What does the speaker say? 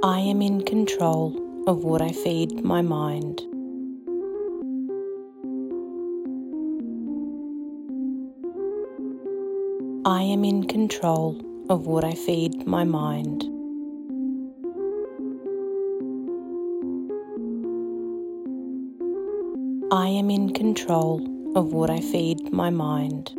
I am in control of what I feed my mind. I am in control of what I feed my mind. I am in control of what I feed my mind.